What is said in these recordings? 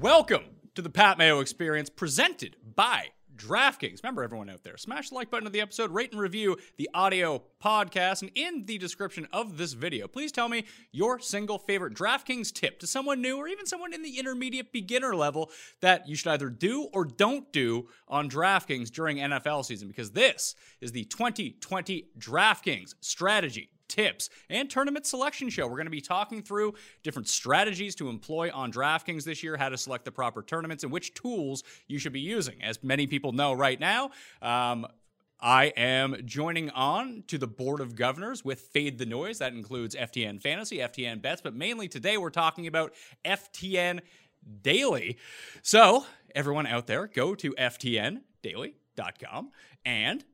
Welcome to the Pat Mayo Experience presented by DraftKings. Remember, everyone out there, smash the like button of the episode, rate and review the audio podcast, and in the description of this video, please tell me your single favorite DraftKings tip to someone new or even someone in the intermediate beginner level that you should either do or don't do on DraftKings during NFL season, because this is the 2020 DraftKings strategy tips, and tournament selection show. We're going to be talking through different strategies to employ on DraftKings this year, how to select the proper tournaments, and which tools you should be using. As many people know right now, um, I am joining on to the board of governors with Fade the Noise. That includes FTN Fantasy, FTN Bets, but mainly today we're talking about FTN Daily. So, everyone out there, go to FTNDaily.com and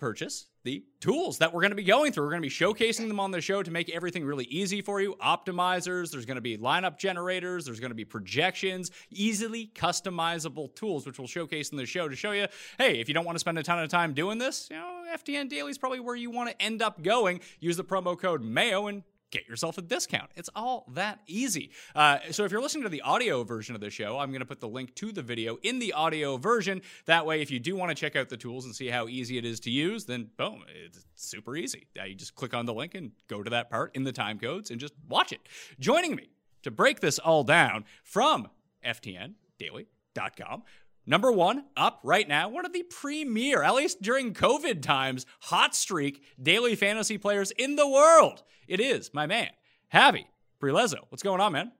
purchase the tools that we're going to be going through. We're going to be showcasing them on the show to make everything really easy for you. Optimizers, there's going to be lineup generators, there's going to be projections, easily customizable tools, which we'll showcase in the show to show you hey, if you don't want to spend a ton of time doing this, you know, FTN Daily is probably where you want to end up going. Use the promo code MAYO and get yourself a discount. It's all that easy. Uh, so if you're listening to the audio version of the show, I'm going to put the link to the video in the audio version. That way, if you do want to check out the tools and see how easy it is to use, then boom, it's super easy. You just click on the link and go to that part in the time codes and just watch it. Joining me to break this all down from FTNDaily.com Number one, up right now, one of the premier, at least during COVID times, hot streak daily fantasy players in the world. It is my man, Javi Prelezo. What's going on, man?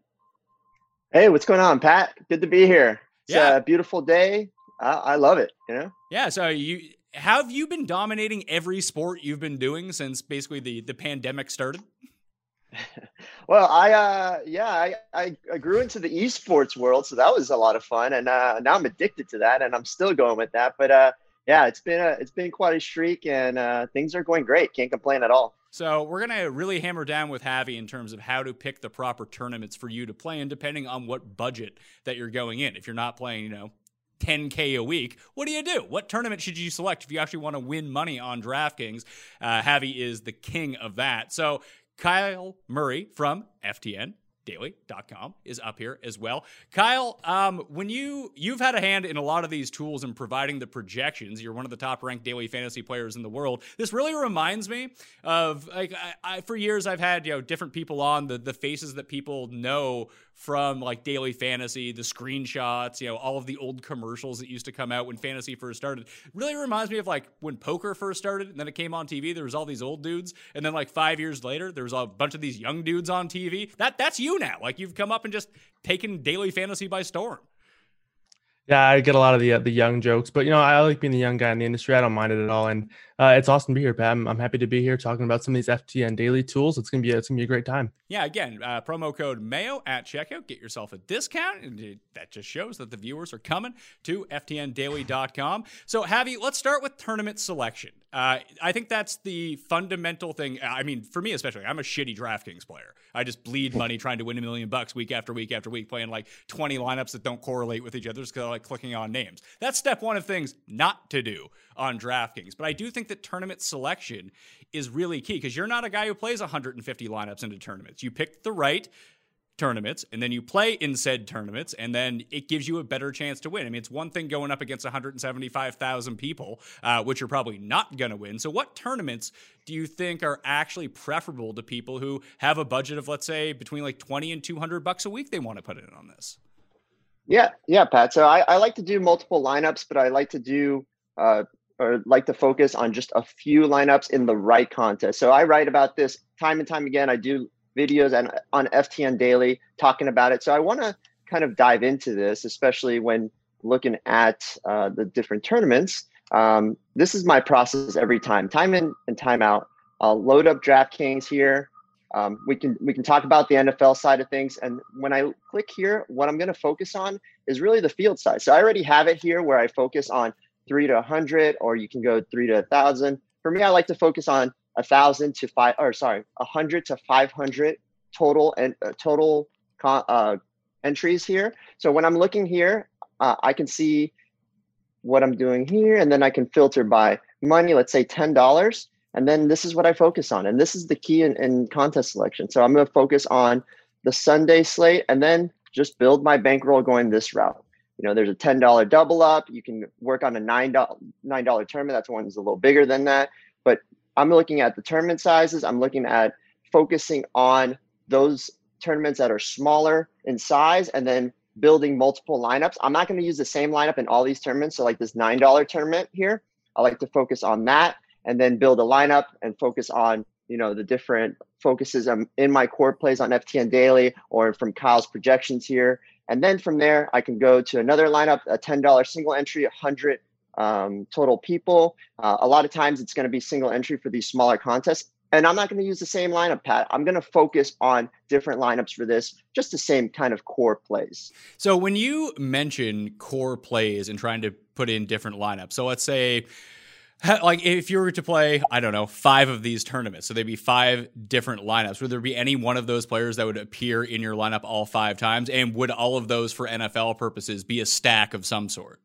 Hey, what's going on, Pat? Good to be here. It's Yeah. a beautiful day. I, I love it. You know, Yeah, so you have you been dominating every sport you've been doing since basically the, the pandemic started? well, I uh, yeah, I, I I grew into the esports world, so that was a lot of fun, and uh, now I'm addicted to that, and I'm still going with that. But uh, yeah, it's been a it's been quite a streak, and uh, things are going great. Can't complain at all. So we're gonna really hammer down with Javi in terms of how to pick the proper tournaments for you to play in, depending on what budget that you're going in. If you're not playing, you know, 10k a week, what do you do? What tournament should you select if you actually want to win money on DraftKings? Uh, Javi is the king of that. So Kyle Murray from FTN daily.com is up here as well. Kyle, um, when you you've had a hand in a lot of these tools and providing the projections, you're one of the top ranked daily fantasy players in the world. This really reminds me of like I, I, for years I've had you know different people on the the faces that people know from like daily fantasy, the screenshots, you know, all of the old commercials that used to come out when fantasy first started. Really reminds me of like when poker first started and then it came on TV, there was all these old dudes and then like 5 years later there was a bunch of these young dudes on TV. That that's you now. Like you've come up and just taken daily fantasy by storm. Yeah, I get a lot of the uh, the young jokes, but you know, I like being the young guy in the industry. I don't mind it at all, and uh, it's awesome to be here, Pat. I'm, I'm happy to be here talking about some of these FTN daily tools. It's gonna be a, it's gonna be a great time. Yeah, again, uh, promo code Mayo at checkout. Get yourself a discount. And that just shows that the viewers are coming to FTNDaily.com. So, Javi, let's start with tournament selection. Uh, I think that's the fundamental thing. I mean, for me especially, I'm a shitty DraftKings player. I just bleed money trying to win a million bucks week after week after week, playing like 20 lineups that don't correlate with each other just because I like clicking on names. That's step one of things not to do on DraftKings. But I do think that tournament selection is really key because you're not a guy who plays 150 lineups into tournaments. You picked the right tournaments and then you play in said tournaments and then it gives you a better chance to win. I mean, it's one thing going up against 175,000 people, uh, which you're probably not going to win. So, what tournaments do you think are actually preferable to people who have a budget of, let's say, between like 20 and 200 bucks a week they want to put in on this? Yeah, yeah, Pat. So I, I like to do multiple lineups, but I like to do uh, or like to focus on just a few lineups in the right contest. So I write about this time and time again. I do videos and on FTN Daily talking about it. So I want to kind of dive into this, especially when looking at uh, the different tournaments. Um, this is my process every time, time in and time out. I'll load up DraftKings here. Um, we can we can talk about the NFL side of things, and when I click here, what I'm going to focus on is really the field size. So I already have it here where I focus on three to 100, or you can go three to a thousand. For me, I like to focus on a thousand to five, or sorry, a hundred to 500 total and uh, total uh, entries here. So when I'm looking here, uh, I can see what I'm doing here, and then I can filter by money. Let's say ten dollars, and then this is what I focus on, and this is the key in, in contest selection. So I'm going to focus on the Sunday slate, and then just build my bankroll going this route. You know, there's a ten dollar double up. You can work on a nine dollar nine dollar tournament. That's one that's a little bigger than that, I'm looking at the tournament sizes. I'm looking at focusing on those tournaments that are smaller in size and then building multiple lineups. I'm not going to use the same lineup in all these tournaments. So, like this $9 tournament here, I like to focus on that and then build a lineup and focus on you know the different focuses I'm in my core plays on FTN daily or from Kyle's projections here. And then from there, I can go to another lineup, a $10 single entry, 100 um, total people. Uh, a lot of times it's going to be single entry for these smaller contests. And I'm not going to use the same lineup, Pat. I'm going to focus on different lineups for this, just the same kind of core plays. So when you mention core plays and trying to put in different lineups, so let's say like if you were to play i don't know five of these tournaments so there'd be five different lineups would there be any one of those players that would appear in your lineup all five times and would all of those for nfl purposes be a stack of some sort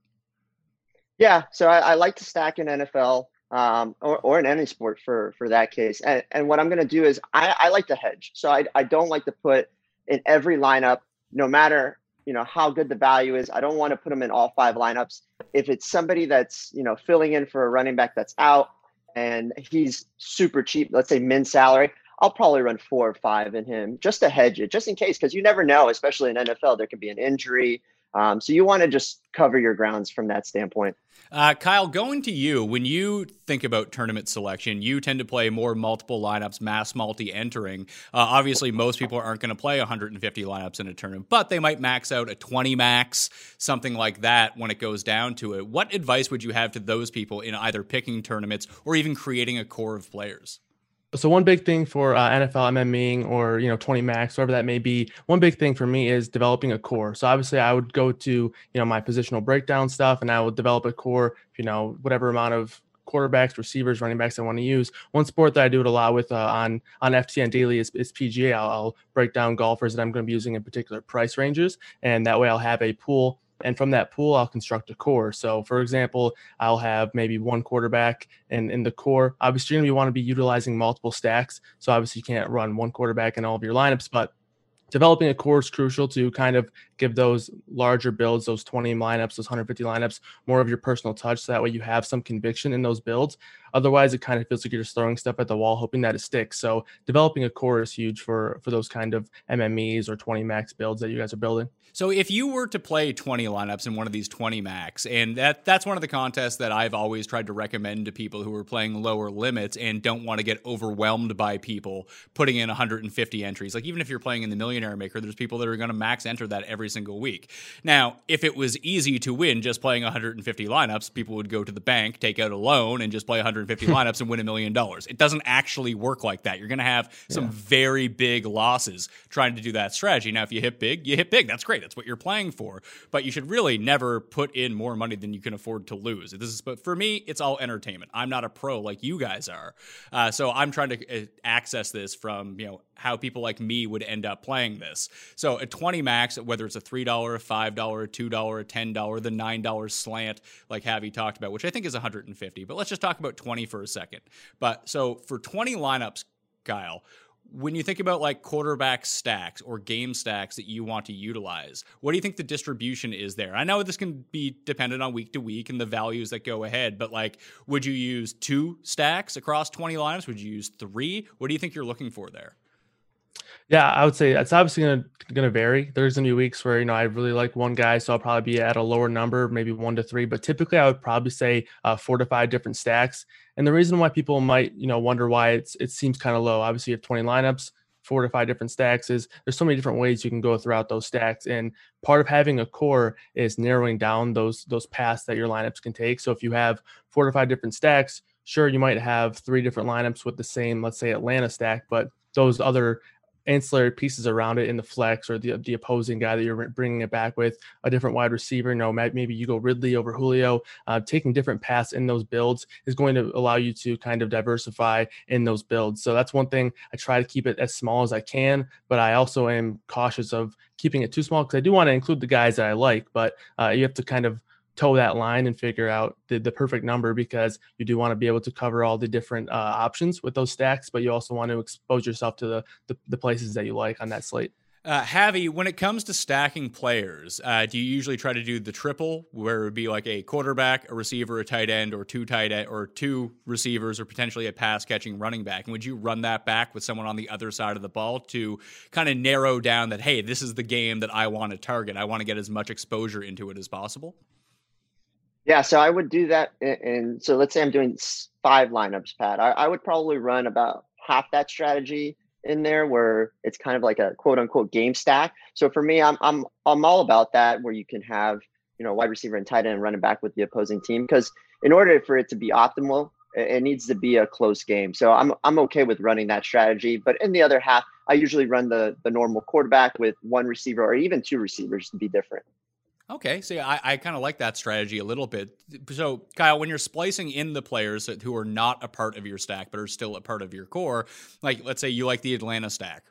yeah, so I, I like to stack in NFL um, or, or in any sport for for that case. And, and what I'm going to do is I, I like to hedge. So I, I don't like to put in every lineup, no matter you know how good the value is. I don't want to put them in all five lineups. If it's somebody that's you know filling in for a running back that's out and he's super cheap, let's say min salary, I'll probably run four or five in him just to hedge it, just in case, because you never know, especially in NFL, there could be an injury. Um, so you want to just cover your grounds from that standpoint. Uh, Kyle, going to you, when you think about tournament selection, you tend to play more multiple lineups, mass multi entering. Uh, obviously, most people aren't going to play 150 lineups in a tournament, but they might max out a 20 max, something like that when it goes down to it. What advice would you have to those people in either picking tournaments or even creating a core of players? So one big thing for uh, NFL MMing or you know 20 max whatever that may be one big thing for me is developing a core. So obviously I would go to you know my positional breakdown stuff and I will develop a core you know whatever amount of quarterbacks receivers running backs I want to use. One sport that I do it a lot with uh, on on FTN daily is, is PGA I'll, I'll break down golfers that I'm going to be using in particular price ranges and that way I'll have a pool and from that pool i'll construct a core so for example i'll have maybe one quarterback and in the core obviously you want to be utilizing multiple stacks so obviously you can't run one quarterback in all of your lineups but developing a core is crucial to kind of give those larger builds, those 20 lineups, those 150 lineups, more of your personal touch. So that way you have some conviction in those builds. Otherwise, it kind of feels like you're just throwing stuff at the wall, hoping that it sticks. So developing a core is huge for for those kind of MMEs or 20 max builds that you guys are building. So if you were to play 20 lineups in one of these 20 max, and that that's one of the contests that I've always tried to recommend to people who are playing lower limits and don't want to get overwhelmed by people putting in 150 entries. Like even if you're playing in the Millionaire Maker, there's people that are going to max enter that every single week. Now, if it was easy to win just playing 150 lineups, people would go to the bank, take out a loan, and just play 150 150 lineups and win a million dollars. It doesn't actually work like that. You're going to have some Yeah. very big losses trying to do that strategy. Now, if you hit big, you hit big. That's great. That's what you're playing for. But you should really never put in more money than you can afford to lose. This is, but for me, it's all entertainment. I'm not a pro like you guys are, uh, so I'm trying to uh, access this from you know how people like me would end up playing this. So a 20 max, whether it's a $3, a $5, a $2, a $10, the $9 slant, like Javi talked about, which I think is 150. But let's just talk about 20 for a second. But so for 20 lineups, Kyle, when you think about like quarterback stacks or game stacks that you want to utilize, what do you think the distribution is there? I know this can be dependent on week to week and the values that go ahead, but like, would you use two stacks across 20 lineups? Would you use three? What do you think you're looking for there? Yeah, I would say it's obviously gonna gonna vary. There's gonna be weeks where you know I really like one guy, so I'll probably be at a lower number, maybe one to three. But typically, I would probably say uh, four to five different stacks. And the reason why people might you know wonder why it's it seems kind of low. Obviously, you have 20 lineups, four to five different stacks. Is there's so many different ways you can go throughout those stacks, and part of having a core is narrowing down those those paths that your lineups can take. So if you have four to five different stacks, sure you might have three different lineups with the same, let's say Atlanta stack, but those other ancillary pieces around it in the flex or the the opposing guy that you're bringing it back with a different wide receiver. You know, maybe you go Ridley over Julio. Uh, taking different paths in those builds is going to allow you to kind of diversify in those builds. So that's one thing I try to keep it as small as I can, but I also am cautious of keeping it too small because I do want to include the guys that I like, but uh, you have to kind of toe that line and figure out the, the perfect number because you do want to be able to cover all the different uh, options with those stacks, but you also want to expose yourself to the, the, the places that you like on that slate. Uh, Javi, when it comes to stacking players, uh, do you usually try to do the triple, where it would be like a quarterback, a receiver, a tight end, or two tight end, or two receivers, or potentially a pass catching running back? And would you run that back with someone on the other side of the ball to kind of narrow down that, hey, this is the game that I want to target. I want to get as much exposure into it as possible? Yeah, so I would do that. And so let's say I'm doing five lineups, Pat. I, I would probably run about half that strategy in there where it's kind of like a quote unquote game stack. So for me, I'm I'm I'm all about that where you can have, you know, wide receiver and tight end running back with the opposing team. Because in order for it to be optimal, it needs to be a close game. So I'm I'm okay with running that strategy. But in the other half, I usually run the the normal quarterback with one receiver or even two receivers to be different. Okay, see, I, I kind of like that strategy a little bit. So, Kyle, when you're splicing in the players who are not a part of your stack but are still a part of your core, like let's say you like the Atlanta stack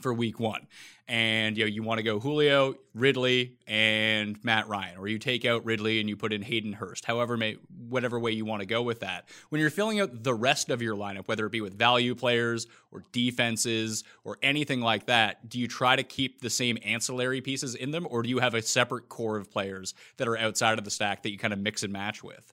for week one, and you know you want to go Julio, Ridley, and Matt Ryan, or you take out Ridley and you put in Hayden Hurst, however, may, whatever way you want to go with that. When you're filling out the rest of your lineup, whether it be with value players or defenses or anything like that, do you try to keep the same ancillary pieces in them, or do you have a separate core of players that are outside of the stack that you kind of mix and match with?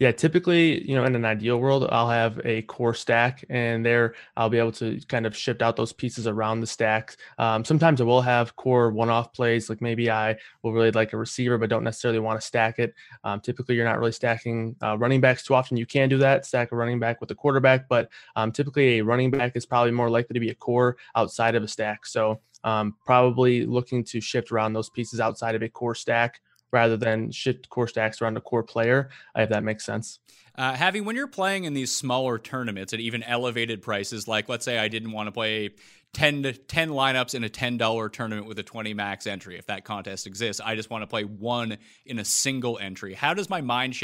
Yeah, typically, you know, in an ideal world, I'll have a core stack, and there I'll be able to kind of shift out those pieces around the stack. Um, sometimes I will have core one-off plays, like maybe I will really like a receiver, but don't necessarily want to stack it. Um, typically, you're not really stacking uh, running backs too often. You can do that, stack a running back with a quarterback, but um, typically a running back is probably more likely to be a core outside of a stack. So um, probably looking to shift around those pieces outside of a core stack rather than shift core stacks around a core player, if that makes sense. Uh, Javi, when you're playing in these smaller tournaments at even elevated prices, like let's say I didn't want to play 10 to 10 lineups in a $10 tournament with a 20 max entry, if that contest exists, I just want to play one in a single entry. How does my mind sh-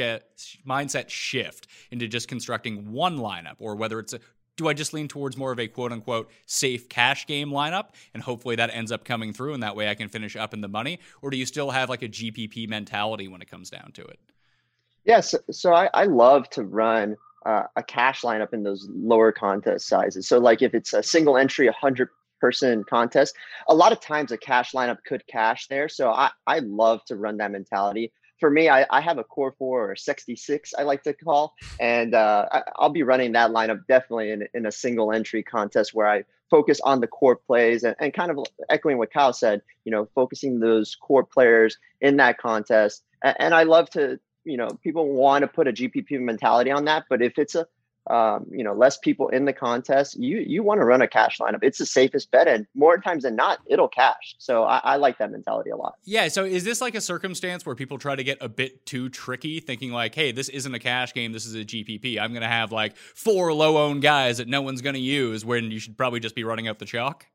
mindset shift into just constructing one lineup, or whether it's a do I just lean towards more of a quote unquote safe cash game lineup and hopefully that ends up coming through and that way I can finish up in the money? Or do you still have like a GPP mentality when it comes down to it? Yes. Yeah, so, so I, I, love to run uh, a cash lineup in those lower contest sizes. So, like if it's a single entry, 100 person contest, a lot of times a cash lineup could cash there. So, I, I love to run that mentality for me, I, I have a core four or 66, I like to call, and uh, I, will be running that lineup definitely in, in a single entry contest where I focus on the core plays and, and kind of echoing what Kyle said, you know, focusing those core players in that contest. And, and I love to, you know, people want to put a GPP mentality on that, but if it's a um, you know, less people in the contest, you you want to run a cash lineup. It's the safest bet, and more times than not, it'll cash. So I, I, like that mentality a lot. Yeah. So is this like a circumstance where people try to get a bit too tricky, thinking like, "Hey, this isn't a cash game. This is a GPP. I'm going to have like four low-owned guys that no one's going to use." When you should probably just be running up the chalk.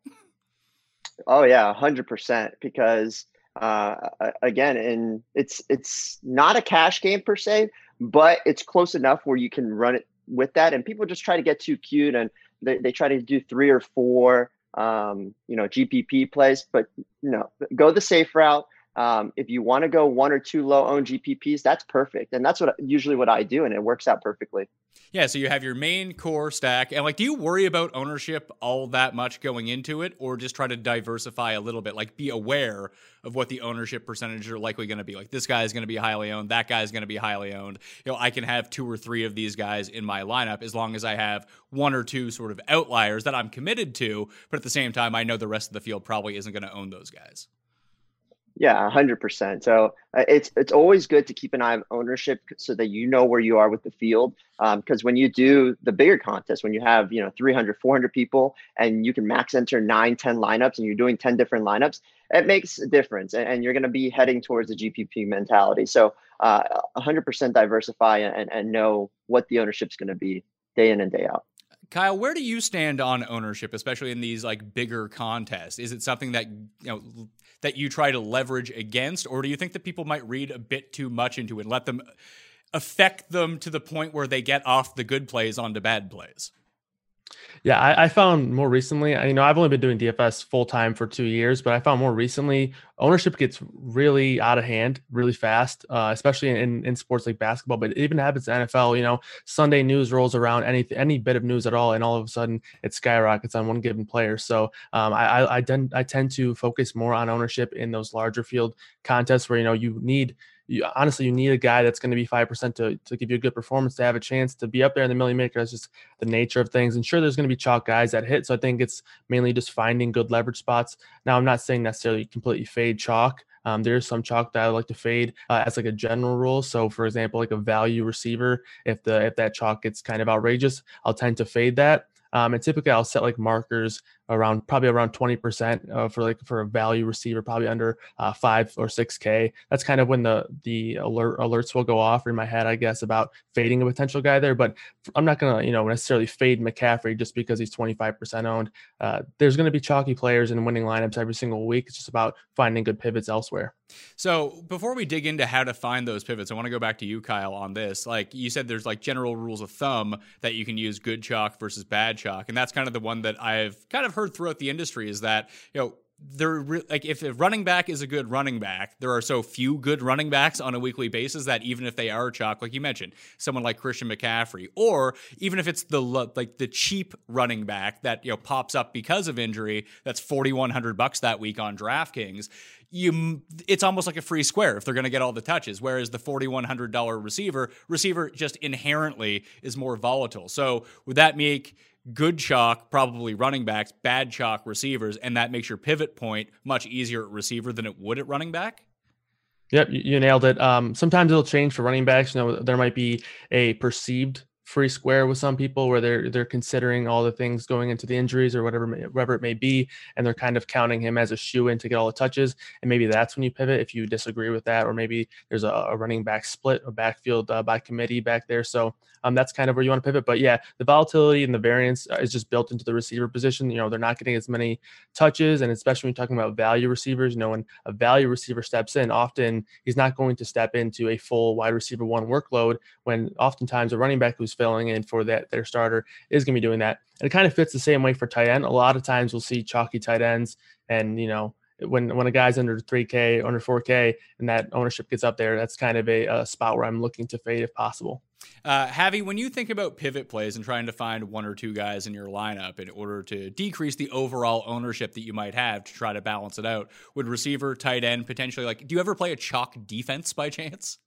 Oh yeah, hundred percent. Because uh, again, and it's it's not a cash game per se, but it's close enough where you can run it with that. And people just try to get too cute and they, they try to do three or four, um, you know, GPP plays, but you know, go the safe route. Um, if you want to go one or two low owned GPPs, that's perfect. And that's what usually what I do. And it works out perfectly. Yeah, so you have your main core stack, and like, do you worry about ownership all that much going into it, or just try to diversify a little bit? Like, be aware of what the ownership percentage are likely going to be. Like, this guy is going to be highly owned, that guy is going to be highly owned. You know, I can have two or three of these guys in my lineup as long as I have one or two sort of outliers that I'm committed to, but at the same time, I know the rest of the field probably isn't going to own those guys. Yeah, hundred percent. So uh, it's it's always good to keep an eye on ownership so that you know where you are with the field. Because um, when you do the bigger contest, when you have you know 300, 400 people, and you can max enter nine, 10 lineups, and you're doing ten different lineups, it makes a difference, and, and you're going to be heading towards the GPP mentality. So, uh, hundred percent diversify and and know what the ownership is going to be day in and day out. Kyle, where do you stand on ownership, especially in these like bigger contests? Is it something that you know that you try to leverage against, or do you think that people might read a bit too much into it and let them affect them to the point where they get off the good plays onto bad plays? Yeah, I, I, found more recently, you know, I've only been doing DFS full time for two years, but I found more recently ownership gets really out of hand really fast, uh, especially in, in sports like basketball. But it even happens in NFL. You know, Sunday news rolls around any any bit of news at all, and all of a sudden it skyrockets on one given player. So um, I I, I, tend, I tend to focus more on ownership in those larger field contests where you know you need you, honestly, you need a guy that's going to be 5% to, to give you a good performance to have a chance to be up there in the million maker. That's just the nature of things. And sure, there's going to be chalk guys that hit. So I think it's mainly just finding good leverage spots. Now, I'm not saying necessarily completely fade chalk. Um, there's some chalk that I like to fade uh, as like a general rule. So, for example, like a value receiver, if the if that chalk gets kind of outrageous, I'll tend to fade that. Um, and typically, I'll set like markers around probably around 20% uh, for like for a value receiver, probably under uh, five or six K. That's kind of when the the alert alerts will go off in my head, I guess, about fading a potential guy there. But I'm not gonna you know necessarily fade McCaffrey just because he's 25% owned. Uh, there's gonna be chalky players in winning lineups every single week. It's just about finding good pivots elsewhere. So before we dig into how to find those pivots, I want to go back to you, Kyle, on this. Like you said, there's like general rules of thumb that you can use good chalk versus bad chalk, and that's kind of the one that I've kind of heard heard throughout the industry is that you know there like if a running back is a good running back, there are so few good running backs on a weekly basis that even if they are chalk, like you mentioned, someone like Christian McCaffrey, or even if it's the like the cheap running back that you know pops up because of injury, that's forty one hundred bucks that week on DraftKings. You, it's almost like a free square if they're going to get all the touches. Whereas the forty one hundred dollar receiver, receiver just inherently is more volatile. So would that make good chalk, probably running backs, bad chalk receivers, and that makes your pivot point much easier at receiver than it would at running back? Yep, you, nailed it. Um, sometimes it'll change for running backs. You know, there might be a perceived free square with some people where they're they're considering all the things going into the injuries or whatever whatever it may be and they're kind of counting him as a shoo in to get all the touches and maybe that's when you pivot if you disagree with that or maybe there's a, a running back split a backfield uh, by committee back there. So um, that's kind of where you want to pivot but yeah the volatility and the variance uh, is just built into the receiver position. You know they're not getting as many touches and especially when you're talking about value receivers you know when a value receiver steps in often he's not going to step into a full wide receiver one workload when oftentimes a running back who's filling in for that their starter is going to be doing that. And it kind of fits the same way for tight end. A lot of times we'll see chalky tight ends, and you know when when a guy's under 3K, under 4K, and that ownership gets up there, that's kind of a, a spot where I'm looking to fade if possible. Uh, Javi, when you think about pivot plays and trying to find one or two guys in your lineup in order to decrease the overall ownership that you might have to try to balance it out, would receiver, tight end potentially like? Do you ever play a chalk defense by chance?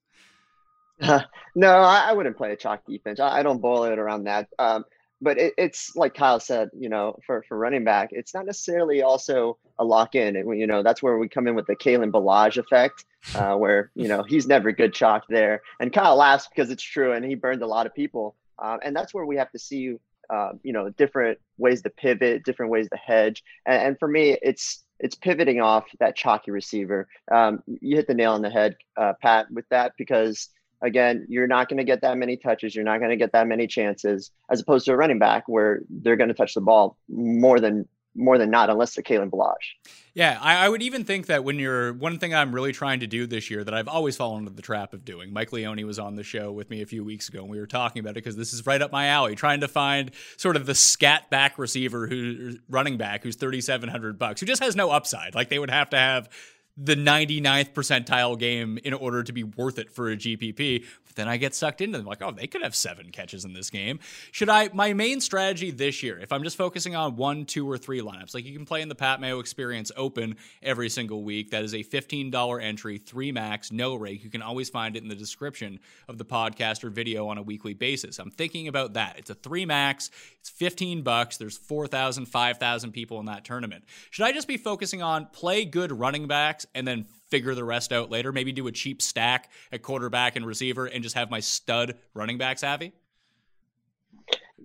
no, I, I, wouldn't play a chalk defense. I, I don't boil it around that. Um, but it, it's like Kyle said, you know, for, for running back, it's not necessarily also a lock in. You know, that's where we come in with the Kalen Ballage effect, uh, where, you know, he's never good chalk there. And Kyle laughs because it's true and he burned a lot of people. um, and that's where we have to see uh, you know different ways to pivot, different ways to hedge, and, and for me, it's it's pivoting off that chalky receiver. Um, you hit the nail on the head, uh, Pat, with that because again, you're not going to get that many touches. You're not going to get that many chances, as opposed to a running back where they're going to touch the ball more than more than not, unless they're Kalen Ballage. Yeah, I, I, would even think that when you're one thing I'm really trying to do this year that I've always fallen into the trap of doing. Mike Leone was on the show with me a few weeks ago, and we were talking about it because this is right up my alley. Trying to find sort of the scat back receiver who running back who's 3,700 bucks, who just has no upside. Like they would have to have the 99th percentile game in order to be worth it for a GPP. But then I get sucked into them like, oh, they could have seven catches in this game. Should I, my main strategy this year, if I'm just focusing on one, two, or three lineups, like you can play in the Pat Mayo Experience Open every single week. That is a $15 entry, three max, no rake. You can always find it in the description of the podcast or video on a weekly basis. I'm thinking about that. It's a three max, it's 15 bucks. There's 4,000, 5,000 people in that tournament. Should I just be focusing on play good running backs? And then figure the rest out later. Maybe do a cheap stack at quarterback and receiver and just have my stud running backs savvy.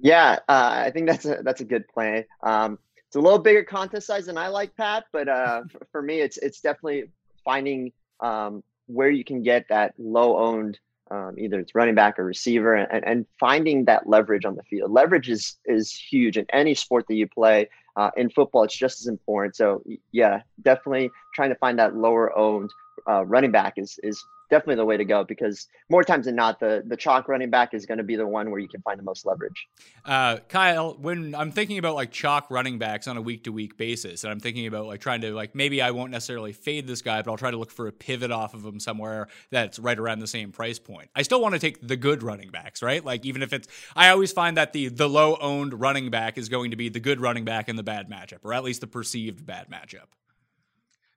Yeah, uh, I think that's a that's a good plan. Um, it's a little bigger contest size than I like, Pat, but uh, for, for, me, it's it's definitely finding um, where you can get that low owned. Um, either it's running back or receiver, and, and finding that leverage on the field. Leverage is is huge in any sport that you play. Uh, in football, it's just as important. So yeah, definitely trying to find that lower owned uh, running back is is definitely the way to go because more times than not, the the chalk running back is going to be the one where you can find the most leverage. Uh, Kyle, when I'm thinking about like chalk running backs on a week to week basis, and I'm thinking about like trying to like maybe I won't necessarily fade this guy, but I'll try to look for a pivot off of him somewhere that's right around the same price point. I still want to take the good running backs, right? Like even if it's, I always find that the the low owned running back is going to be the good running back in the bad matchup, or at least the perceived bad matchup.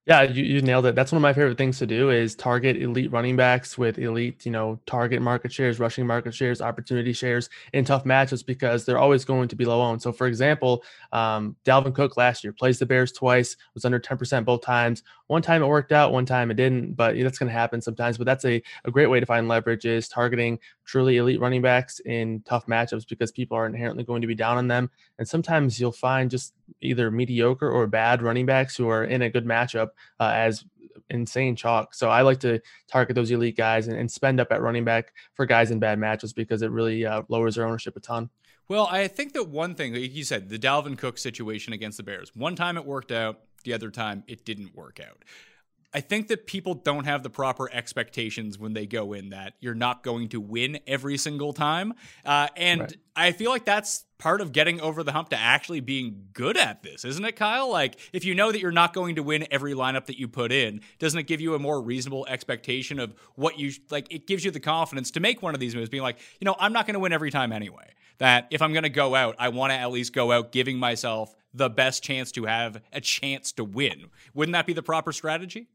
Yeah, you, you nailed it. That's one of my favorite things to do is target elite running backs with elite, you know, target market shares, rushing market shares, opportunity shares in tough matchups because they're always going to be low owned. So, for example, um, Dalvin Cook last year plays the Bears twice, was under 10% both times. One time it worked out, one time it didn't, but that's going to happen sometimes. But that's a, a great way to find leverage is targeting truly elite running backs in tough matchups because people are inherently going to be down on them. And sometimes you'll find just either mediocre or bad running backs who are in a good matchup uh, as insane chalk. So I like to target those elite guys and, and, spend up at running back for guys in bad matches because it really uh, lowers their ownership a ton. Well, I think that one thing, like you said, the Dalvin Cook situation against the Bears, one time it worked out, the other time it didn't work out. I think that people don't have the proper expectations when they go in that you're not going to win every single time. Uh, and right. I feel like that's part of getting over the hump to actually being good at this, isn't it, Kyle? Like, if you know that you're not going to win every lineup that you put in, doesn't it give you a more reasonable expectation of what you like? It gives you the confidence to make one of these moves, being like, you know, I'm not going to win every time anyway. That if I'm going to go out, I want to at least go out giving myself the best chance to have a chance to win. Wouldn't that be the proper strategy?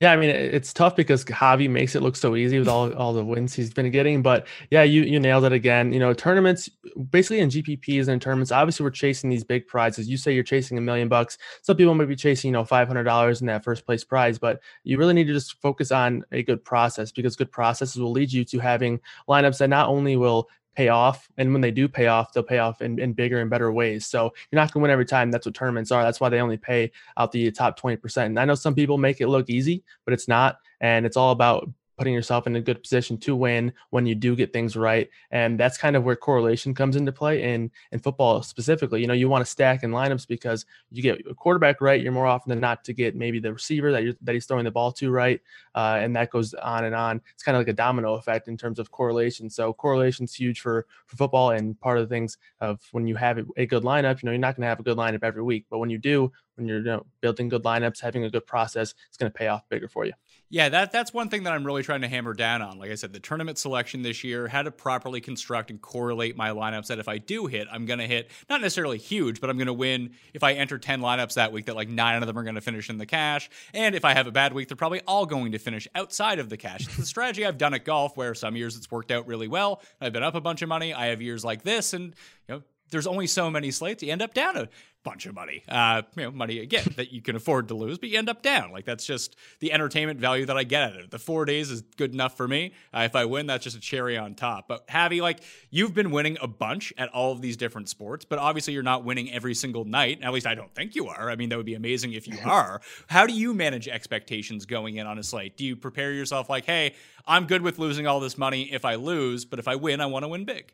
Yeah, I mean it's tough because Javi makes it look so easy with all, all the wins he's been getting. But yeah, you you nailed it again. You know, tournaments basically in GPPs and tournaments, obviously we're chasing these big prizes. You say you're chasing a million bucks. Some people might be chasing, you know, five hundred dollars in that first place prize, but you really need to just focus on a good process because good processes will lead you to having lineups that not only will pay off. And when they do pay off, they'll pay off in, in bigger and better ways. So you're not going to win every time. That's what tournaments are. That's why they only pay out the top 20%. And I know some people make it look easy, but it's not. And it's all about putting yourself in a good position to win when you do get things right. And that's kind of where correlation comes into play in in football specifically. You know, you want to stack in lineups because you get a quarterback right, you're more often than not to get maybe the receiver that you that he's throwing the ball to right, uh, and that goes on and on. It's kind of like a domino effect in terms of correlation. So correlation's huge for for football, and part of the things of when you have a good lineup, you know, you're not going to have a good lineup every week, but when you do, when you're you know, building good lineups, having a good process, it's going to pay off bigger for you. Yeah, that that's one thing that I'm really trying to hammer down on. Like I said, the tournament selection this year, how to properly construct and correlate my lineups that if I do hit, I'm going to hit not necessarily huge, but I'm going to win if I enter 10 lineups that week that like 9 of them are going to finish in the cash. And if I have a bad week, they're probably all going to finish outside of the cash. It's the strategy I've done at golf where some years it's worked out really well. I've been up a bunch of money. I have years like this and you know there's only so many slates. You end up down a bunch of money. Uh, you know, money again that you can afford to lose, but you end up down. Like that's just the entertainment value that I get out of it. The four days is good enough for me. Uh, if I win, that's just a cherry on top. But Javi, like you've been winning a bunch at all of these different sports, but obviously you're not winning every single night. At least I don't think you are. I mean, that would be amazing if you are. How do you manage expectations going in on a slate? Do you prepare yourself like, hey, I'm good with losing all this money if I lose, but if I win, I want to win big?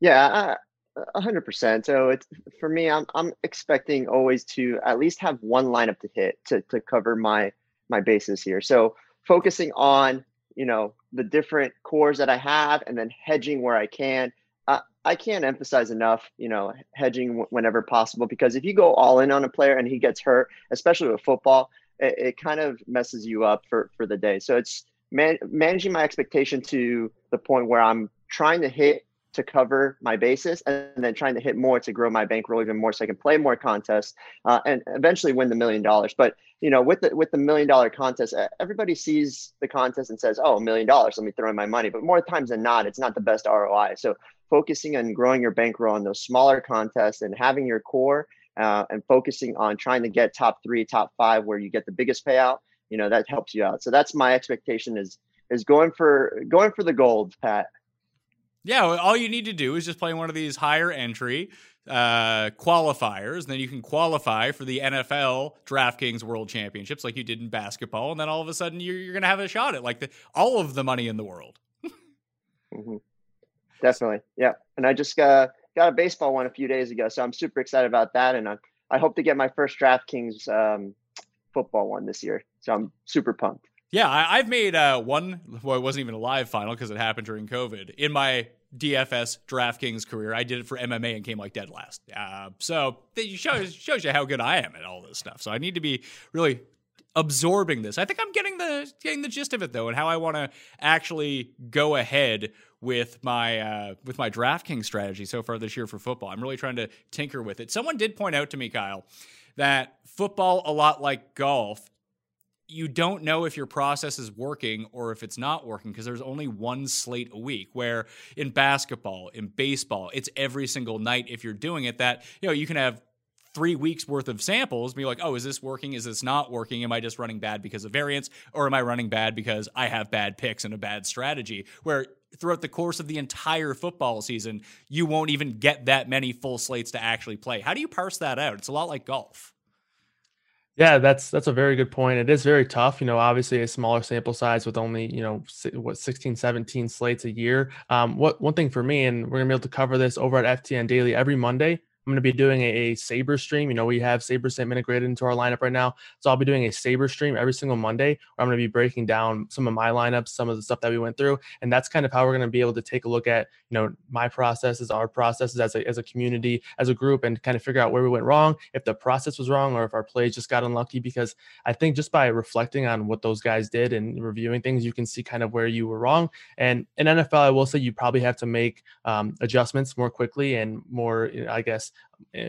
Yeah, hundred percent. So it's for me. I'm I'm expecting always to at least have one lineup to hit to to cover my my bases here. So focusing on you know the different cores that I have, and then hedging where I can. Uh, I can't emphasize enough, you know, hedging w- whenever possible because if you go all in on a player and he gets hurt, especially with football, it, it kind of messes you up for for the day. So it's man- managing my expectation to the point where I'm trying to hit to cover my basis and then trying to hit more to grow my bankroll even more so I can play more contests uh, and eventually win the million dollars. But you know, with the with the million dollar contest, everybody sees the contest and says, "Oh, a million dollars, let me throw in my money." But more times than not, it's not the best ROI. So focusing on growing your bankroll on those smaller contests and having your core uh, and focusing on trying to get top three, top five, where you get the biggest payout, you know, that helps you out. So that's my expectation is is going for going for the gold, Pat. Yeah, all you need to do is just play one of these higher entry uh, qualifiers. And then you can qualify for the NFL DraftKings World Championships like you did in basketball. And then all of a sudden you're, you're going to have a shot at like the, all of the money in the world. mm-hmm. Definitely. Yeah. And I just uh, got a baseball one a few days ago. So I'm super excited about that. And I, I hope to get my first DraftKings um, football one this year. So I'm super pumped. Yeah, I, have made uh, one. Well, it wasn't even a live final because it happened during COVID. In my DFS DraftKings career, I did it for MMA and came like dead last. Uh, so it shows shows you how good I am at all this stuff. So I need to be really absorbing this. I think I'm getting the getting the gist of it though, and how I want to actually go ahead with my uh, with my DraftKings strategy so far this year for football. I'm really trying to tinker with it. Someone did point out to me, Kyle, that football, a lot like golf, you don't know if your process is working or if it's not working because there's only one slate a week where in basketball in baseball it's every single night if you're doing it that you know you can have three weeks worth of samples be like oh is this working? Is this not working? Am i just running bad because of variance? Or am i running bad because i have bad picks and a bad strategy? Where throughout the course of the entire football season you won't even get that many full slates to actually play. How do you parse that out? It's a lot like golf yeah, that's that's a very good point. It is very tough, you know, obviously a smaller sample size with only, you know, what 16, 17 slates a year. Um, what one thing for me, and we're gonna be able to cover this over at FTN Daily every Monday. I'm going to be doing a, a Saber stream. You know, we have Saber Sim integrated into our lineup right now. So I'll be doing a Saber stream every single Monday where I'm going to be breaking down some of my lineups, some of the stuff that we went through. And that's kind of how we're going to be able to take a look at, you know, my processes, our processes as a, as a community, as a group, and kind of figure out where we went wrong, if the process was wrong, or if our plays just got unlucky. Because I think just by reflecting on what those guys did and reviewing things, you can see kind of where you were wrong. And in NFL, I will say you probably have to make um, adjustments more quickly and more, I guess,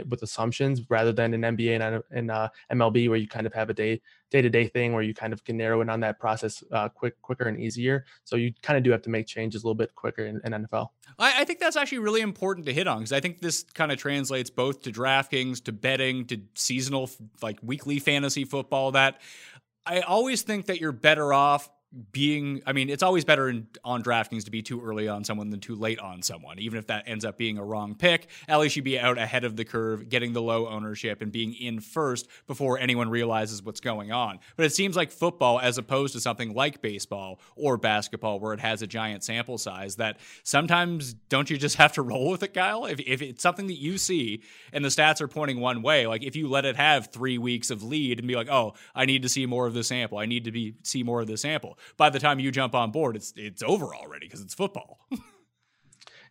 with assumptions rather than an NBA and, and uh, MLB where you kind of have a day day to day thing where you kind of can narrow in on that process uh, quick quicker and easier. So you kind of do have to make changes a little bit quicker in, in NFL. I, I, think that's actually really important to hit on because I think this kind of translates both to DraftKings, to betting, to seasonal like weekly fantasy football. That I always think that you're better off being i mean it's always better in, on DraftKings to be too early on someone than too late on someone even if that ends up being a wrong pick. At least you be out ahead of the curve getting the low ownership and being in first before anyone realizes what's going on. But it seems like football as opposed to something like baseball or basketball where it has a giant sample size that sometimes don't you just have to roll with it kyle? If, if it's something that you see and the stats are pointing one way like if you let it have three weeks of lead and be like oh i need to see more of the sample. I need to be see more of the sample by the time you jump on board, it's it's over already because it's football.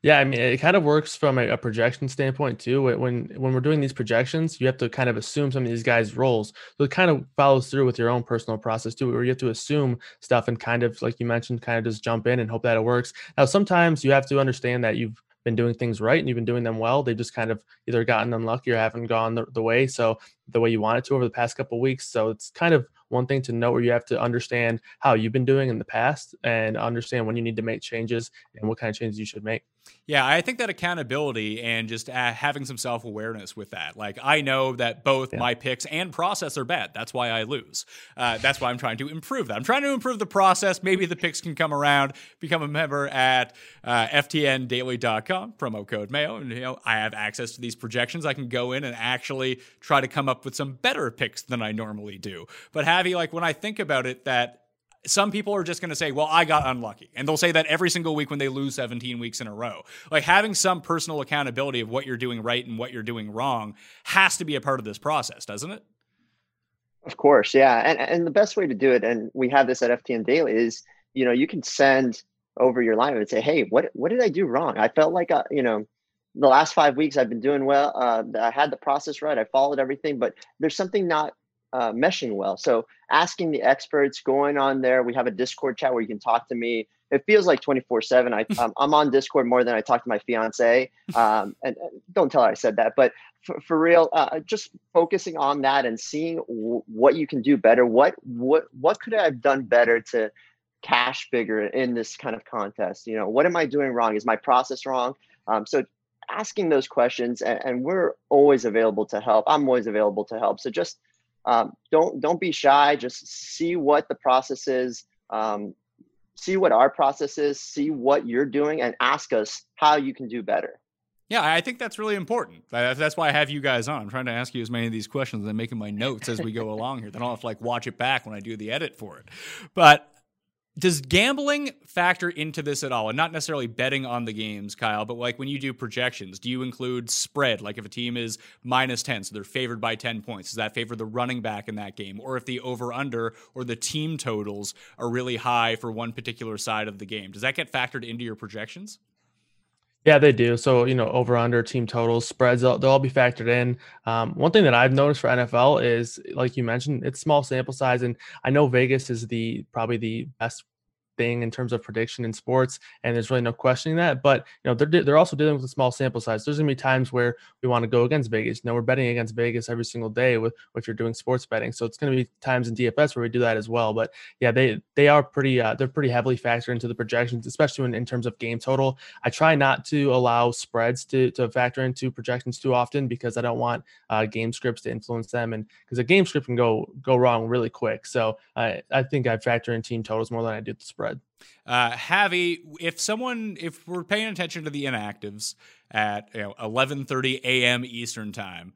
Yeah, I mean, it kind of works from a, a, projection standpoint too. When when we're doing these projections, you have to kind of assume some of these guys' roles. So it kind of follows through with your own personal process too, where you have to assume stuff and kind of, like you mentioned, kind of just jump in and hope that it works. Now, sometimes you have to understand that you've been doing things right and you've been doing them well. They've just kind of either gotten unlucky or haven't gone the, the way so the way you want it to over the past couple weeks. So it's kind of one thing to know where you have to understand how you've been doing in the past and understand when you need to make changes and what kind of changes you should make. Yeah, I think that accountability and just uh, having some self awareness with that. Like, I know that both yeah. my picks and process are bad. That's why I lose. Uh, that's why I'm trying to improve that. I'm trying to improve the process. Maybe the picks can come around. Become a member at uh, ftndaily.com, promo code Mayo. And, you know, I have access to these projections. I can go in and actually try to come up with some better picks than I normally do. But Javi, like, when I think about it, that some people are just going to say, well, I got unlucky. And they'll say that every single week when they lose 17 weeks in a row. Like having some personal accountability of what you're doing right and what you're doing wrong has to be a part of this process, doesn't it? Of course, yeah. And and the best way to do it, and we have this at FTN Daily, is you know, you can send over your line and say, hey, what what did I do wrong? I felt like, uh, you know, the last five weeks I've been doing well. Uh, I had the process right. I followed everything, but there's something not uh, meshing well. So asking the experts, going on there. We have a Discord chat where you can talk to me. It feels like 24 seven. I, um, I'm on Discord more than I talk to my fiance. Um, and, and, don't tell her I said that, but for, for real, uh, just focusing on that and seeing w- what you can do better. What, what, what could I have done better to cash bigger in this kind of contest? You know, what am I doing wrong? Is my process wrong? Um, so asking those questions and, and, we're always available to help. I'm always available to help. So just um, don't don't be shy. Just see what the process is. Um, see what our process is. See what you're doing, and ask us how you can do better. Yeah, I think that's really important. That's why I have you guys on. I'm trying to ask you as many of these questions and making my notes as we go along here. Then I'll have to like watch it back when I do the edit for it. But does gambling factor into this at all? And not necessarily betting on the games, Kyle, but like when you do projections, do you include spread? Like if a team is minus 10, so they're favored by 10 points, does that favor the running back in that game? Or if the over under or the team totals are really high for one particular side of the game, does that get factored into your projections? Yeah, they do. So, you know, over under team totals, spreads, they'll, they'll all be factored in. Um, one thing that I've noticed for NFL is, like you mentioned, it's small sample size. And I know Vegas is the probably the best thing in terms of prediction in sports, and there's really no questioning that. But you know, they're they're also dealing with a small sample size. There's gonna be times where we want to go against Vegas. Know, we're betting against Vegas every single day with if you're doing sports betting. So it's gonna be times in DFS where we do that as well. But yeah, they they are pretty uh, they're pretty heavily factored into the projections, especially in, in terms of game total. I try not to allow spreads to to factor into projections too often because I don't want uh, game scripts to influence them, and because a game script can go go wrong really quick. So I I think I factor in team totals more than I do the spread spread. Uh, Javi, if someone, if we're paying attention to the inactives at you know 11:30 a.m. Eastern time,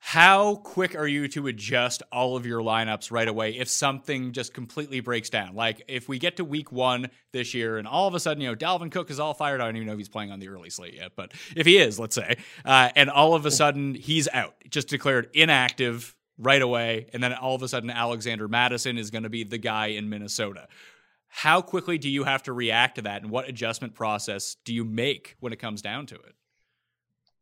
how quick are you to adjust all of your lineups right away if something just completely breaks down? Like if we get to week one this year and all of a sudden, you know, Dalvin Cook is all fired. I don't even know if he's playing on the early slate yet, but if he is, let's say, uh, and all of a sudden he's out, just declared inactive right away, and then all of a sudden Alexander Mattison is going to be the guy in Minnesota how quickly do you have to react to that and what adjustment process do you make when it comes down to it?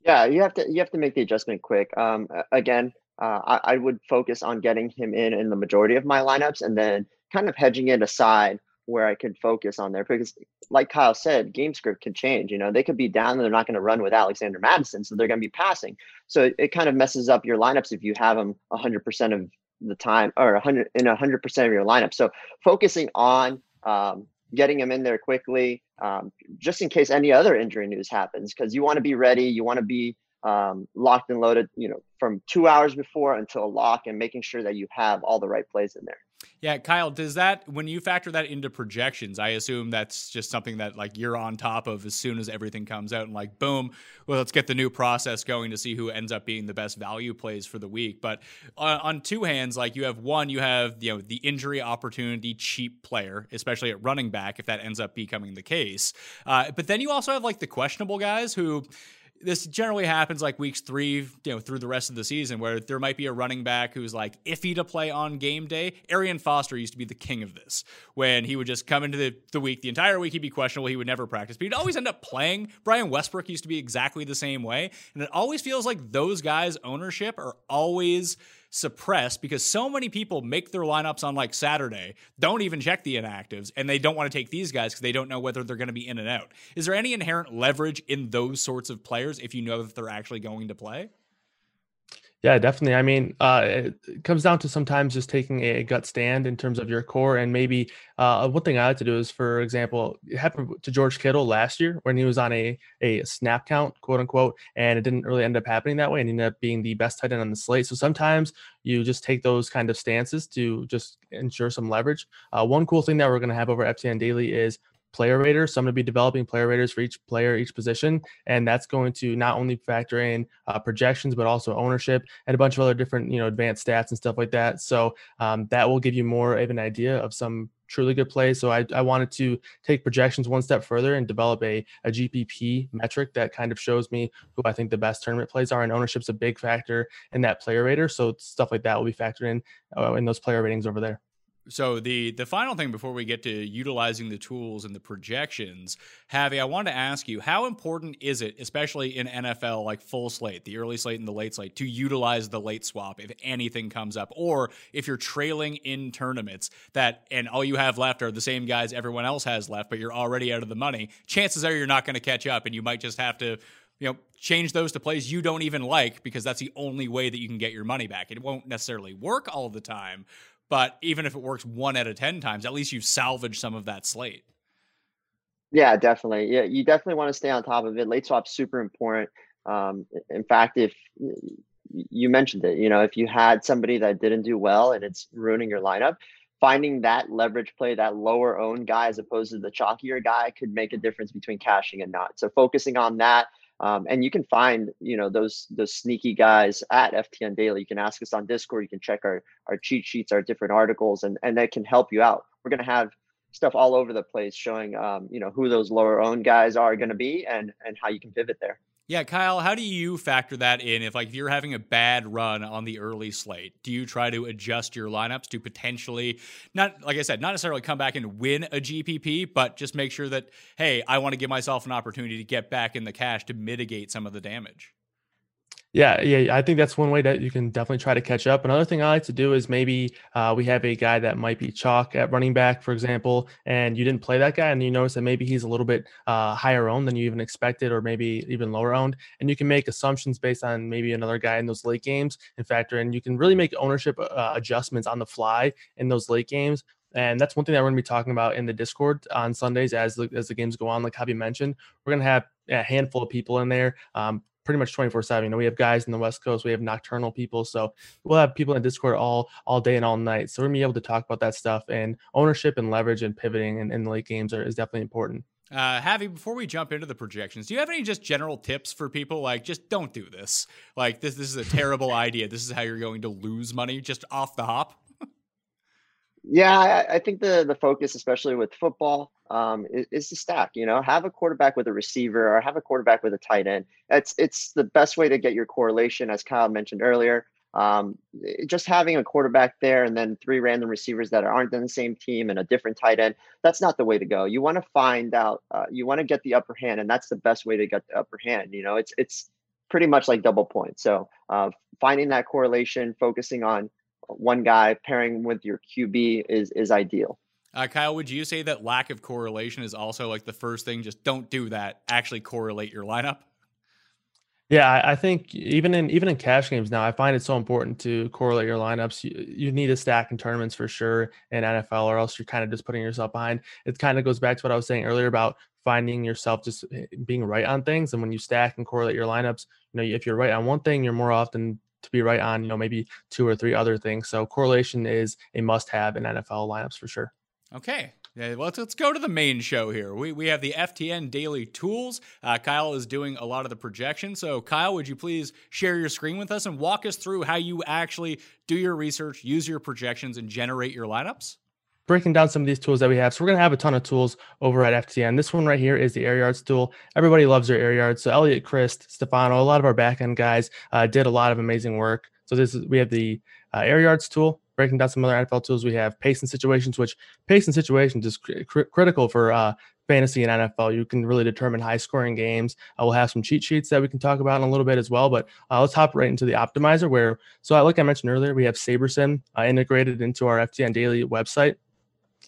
Yeah you have to you have to make the adjustment quick. Um, again uh, I, I, would focus on getting him in in the majority of my lineups and then kind of hedging it aside where i could focus on there because like kyle said game script can change you know they could be down and they're not going to run with alexander Mattison, so they're going to be passing. So it, it kind of messes up your lineups if you have them 100% of the time or 100 in 100% of your lineup. So focusing on um, getting him in there quickly, um, just in case any other injury news happens, because you want to be ready. You want to be um, locked and loaded, you know, from two hours before until lock and making sure that you have all the right plays in there. Yeah, Kyle, does that when you factor that into projections, I assume that's just something that like you're on top of as soon as everything comes out and like boom, well let's get the new process going to see who ends up being the best value plays for the week. But on, on two hands, like you have one, you have you know the injury opportunity cheap player, especially at running back if that ends up becoming the case. Uh, but then you also have like the questionable guys who this generally happens like weeks three, you know, through the rest of the season, where there might be a running back who's like iffy to play on game day. Arian Foster used to be the king of this when he would just come into the, the week, the entire week he'd be questionable, he would never practice, but he'd always end up playing. Brian Westbrook used to be exactly the same way, and it always feels like those guys' ownership are always suppressed because so many people make their lineups on like Saturday, don't even check the inactives, and they don't want to take these guys because they don't know whether they're going to be in and out. Is there any inherent leverage in those sorts of players if you know that they're actually going to play? Yeah, definitely. I mean, uh, it comes down to sometimes just taking a gut stand in terms of your core. And maybe uh, one thing I like to do is, for example, it happened to George Kittle last year when he was on a, a snap count, quote unquote, and it didn't really end up happening that way and ended up being the best tight end on the slate. So sometimes you just take those kind of stances to just ensure some leverage. Uh, one cool thing that we're going to have over FTN Daily is player raters. So I'm going to be developing player raters for each player, each position, and that's going to not only factor in uh, projections but also ownership and a bunch of other different you know advanced stats and stuff like that. So um, that will give you more of an idea of some truly good plays. So I, I wanted to take projections one step further and develop a, a GPP metric that kind of shows me who I think the best tournament plays are. And ownership's a big factor in that player rater. So stuff like that will be factored in uh, in those player ratings over there. So the the final thing before we get to utilizing the tools and the projections, Javi, I wanted to ask you how important is it, especially in NFL like full slate, the early slate and the late slate, to utilize the late swap if anything comes up, or if you're trailing in tournaments that and all you have left are the same guys everyone else has left, but you're already out of the money. Chances are you're not going to catch up, and you might just have to you know, change those to plays you don't even like because that's the only way that you can get your money back. It won't necessarily work all the time, but even if it works one out of 10 times, at least you've salvaged some of that slate. Yeah, definitely. Yeah, you definitely want to stay on top of it. Late swap's super important. Um, in fact, if you mentioned it, you know, if you had somebody that didn't do well and it's ruining your lineup, finding that leverage play, that lower owned guy as opposed to the chalkier guy could make a difference between cashing and not. So focusing on that, um, and you can find, you know, those those sneaky guys at FTN Daily. You can ask us on Discord. You can check our our cheat sheets, our different articles, and and that can help you out. We're gonna have stuff all over the place showing, um, you know, who those lower owned guys are going to be and and how you can pivot there. Yeah, Kyle, how do you factor that in? If like if you're having a bad run on the early slate, do you try to adjust your lineups to potentially not like I said, not necessarily come back and win a GPP, but just make sure that hey, I want to give myself an opportunity to get back in the cash to mitigate some of the damage. Yeah, yeah, I think that's one way that you can definitely try to catch up. Another thing I like to do is maybe uh, we have a guy that might be chalk at running back, for example, and you didn't play that guy, and you notice that maybe he's a little bit uh, higher owned than you even expected, or maybe even lower owned, and you can make assumptions based on maybe another guy in those late games and factor in. You can really make ownership uh, adjustments on the fly in those late games and that's one thing that we're going to be talking about in the Discord on Sundays as the, as the games go on. Like Javi mentioned, we're going to have a handful of people in there. Um, pretty much 24 7 you know we have guys in the west coast we have nocturnal people so we'll have people in discord all all day and all night so we're gonna be able to talk about that stuff and ownership and leverage and pivoting in, in the late games are, is definitely important uh, Javi, before we jump into the projections, do you have any just general tips for people? Like, just don't do this. Like, this this is a terrible idea. This is how you're going to lose money just off the hop. Yeah, I, I, think the the focus, especially with football, um, is, is to stack. You know, have a quarterback with a receiver or have a quarterback with a tight end. It's it's the best way to get your correlation, as Kyle mentioned earlier. Um, just having a quarterback there and then three random receivers that aren't in the same team and a different tight end, that's not the way to go. You want to find out, uh, you want to get the upper hand, and that's the best way to get the upper hand. You know, it's it's pretty much like double points. So uh, finding that correlation, focusing on one guy pairing with your QB is is ideal. Uh, Kyle, would you say that lack of correlation is also like the first thing? Just don't do that. Actually, correlate your lineup. Yeah, I think even in even in cash games now, I find it so important to correlate your lineups. You, you need a stack in tournaments for sure in NFL, or else you're kind of just putting yourself behind. It kind of goes back to what I was saying earlier about finding yourself just eh, being right on things. And when you stack and correlate your lineups, you know, if you're right on one thing, you're more often to be right on, you know, maybe two or three other things. So correlation is a must have in NFL lineups for sure. Okay. Yeah, well, let's, let's go to the main show here. We, we have the FTN daily tools. Uh, Kyle is doing a lot of the projections. So, Kyle, would you please share your screen with us and walk us through how you actually do your research, use your projections, and generate your lineups? Breaking down some of these tools that we have. So we're going to have a ton of tools over at FTN. This one right here is the air yards tool. Everybody loves their air yards. So Elliot, Chris, Stefano, a lot of our backend guys uh, did a lot of amazing work. So this is we have the uh, air yards tool. Breaking down some other NFL tools, we have pace and situations, which pace and situations is cr- critical for uh, fantasy and NFL. You can really determine high scoring games. Uh, we'll have some cheat sheets that we can talk about in a little bit as well. But uh, let's hop right into the optimizer where, so like I mentioned earlier, we have SaberSim uh, integrated into our FTN Daily website.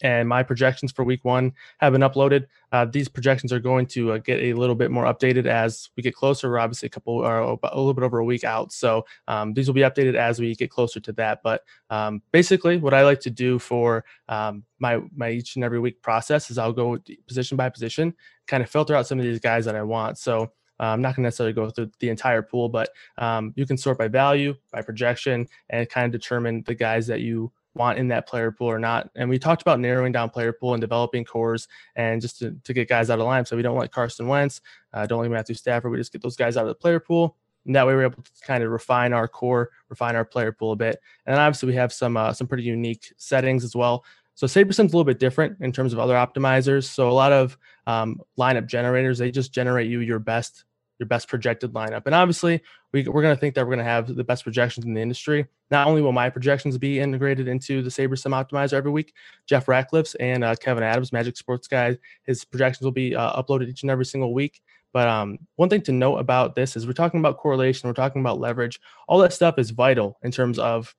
And my projections for week one have been uploaded. Uh, these projections are going to uh, get a little bit more updated as we get closer. We're obviously a couple or a little bit over a week out, so um, these will be updated as we get closer to that. But um, basically, what I like to do for um, my my each and every week process is I'll go position by position, kind of filter out some of these guys that I want. So. Uh, I'm not going to necessarily go through the entire pool, but um, you can sort by value, by projection, and kind of determine the guys that you want in that player pool or not. And we talked about narrowing down player pool and developing cores and just to, to get guys out of line. So we don't like Carson Wentz, uh, don't like Matthew Stafford. We just get those guys out of the player pool. And that way we're able to kind of refine our core, refine our player pool a bit. And then obviously we have some uh, some pretty unique settings as well. So SaberSim's a little bit different in terms of other optimizers. So a lot of um, lineup generators, they just generate you your best your best projected lineup. And obviously, we, we're going to think that we're going to have the best projections in the industry. Not only will my projections be integrated into the SaberSim Optimizer every week, Jeff Ratcliffe's and uh, Kevin Adams, Magic Sports Guy, his projections will be uh, uploaded each and every single week. But um, one thing to note about this is we're talking about correlation, we're talking about leverage. All that stuff is vital in terms of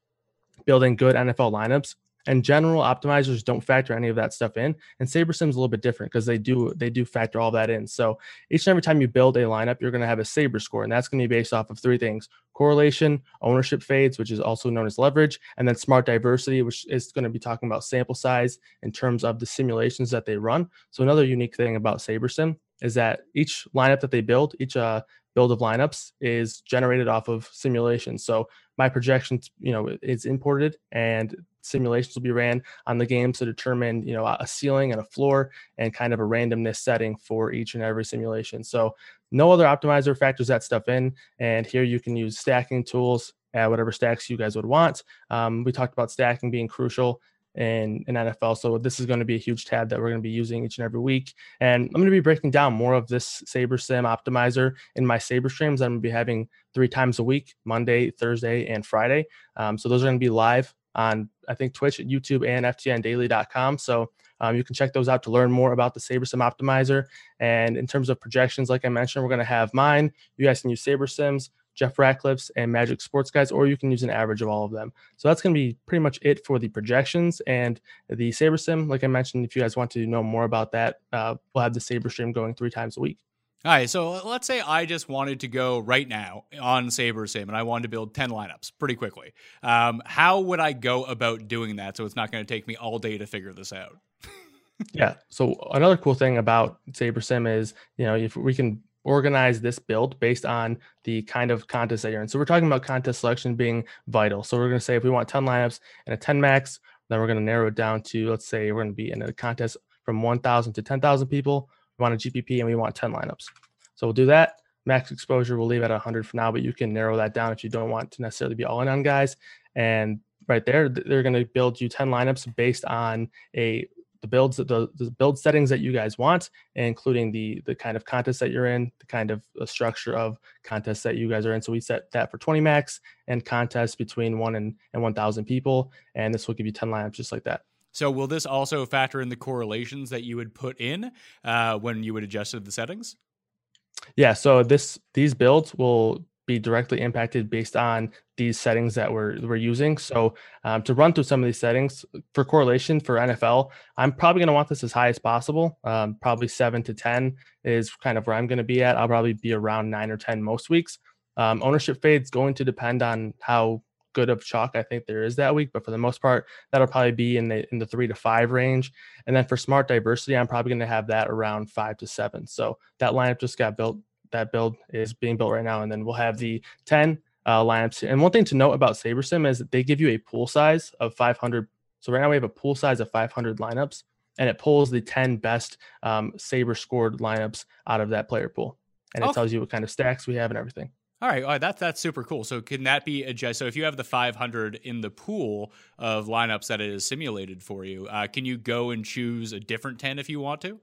building good NFL lineups and general optimizers don't factor any of that stuff in and sabersim's a little bit different because they do they do factor all that in. So each and every time you build a lineup you're going to have a saber score and that's going to be based off of three things correlation ownership fades which is also known as leverage and then smart diversity which is going to be talking about sample size in terms of the simulations that they run. So another unique thing about sabersim is that each lineup that they build each uh, build of lineups is generated off of simulations so my projections you know is imported and simulations will be ran on the game to determine you know a ceiling and a floor and kind of a randomness setting for each and every simulation so no other optimizer factors that stuff in and here you can use stacking tools at whatever stacks you guys would want um, we talked about stacking being crucial in, in NFL. So this is going to be a huge tab that we're going to be using each and every week. And I'm going to be breaking down more of this Saber Sim optimizer in my Saber streams. I'm going to be having three times a week, Monday, Thursday, and Friday. Um, so those are going to be live on I think Twitch, YouTube, and FTNDaily.com. So um, you can check those out to learn more about the SaberSim optimizer. And in terms of projections, like I mentioned, we're going to have mine. You guys can use SaberSims, Jeff Ratcliffe's, and Magic Sports Guys, or you can use an average of all of them. So that's going to be pretty much it for the projections and the SaberSim. Like I mentioned, if you guys want to know more about that, uh, we'll have the Saber stream going three times a week. All right, so let's say I just wanted to go right now on SaberSim and I wanted to build 10 lineups pretty quickly. Um, how would I go about doing that so it's not going to take me all day to figure this out? yeah. So another cool thing about SaberSim is, you know, if we can organize this build based on the kind of contest that you're in. So we're talking about contest selection being vital. So we're going to say if we want 10 lineups and a 10 max, then we're going to narrow it down to, let's say we're going to be in a contest from 1,000 to 10,000 people we want a GPP and we want 10 lineups. So we'll do that. Max exposure, we'll leave at 100 for now, but you can narrow that down if you don't want to necessarily be all in on guys. And right there, they're going to build you 10 lineups based on a the builds the, the build settings that you guys want including the the kind of contest that you're in the kind of uh, structure of contests that you guys are in so we set that for 20 max and contests between 1 and, and 1000 people and this will give you 10 lineups just like that so will this also factor in the correlations that you would put in uh, when you would adjust the settings? Yeah. So this these builds will be directly impacted based on these settings that we're we're using. So um, to run through some of these settings for correlation for NFL, I'm probably going to want this as high as possible. Um, probably seven to ten is kind of where I'm going to be at. I'll probably be around nine or ten most weeks. Um, ownership fades going to depend on how good of chalk I think there is that week, but for the most part, that'll probably be in the in the three to five range. And then for smart diversity, I'm probably going to have that around five to seven. So that lineup just got built. That build is being built right now, and then we'll have the ten uh, lineups. And one thing to note about SaberSim is that they give you a pool size of 500. So right now we have a pool size of 500 lineups, and it pulls the 10 best um, Saber scored lineups out of that player pool, and it tells you what kind of stacks we have and everything. All right, all right, that's that's super cool. So can that be adjusted? So if you have the 500 in the pool of lineups that it is simulated for you, uh, can you go and choose a different 10 if you want to?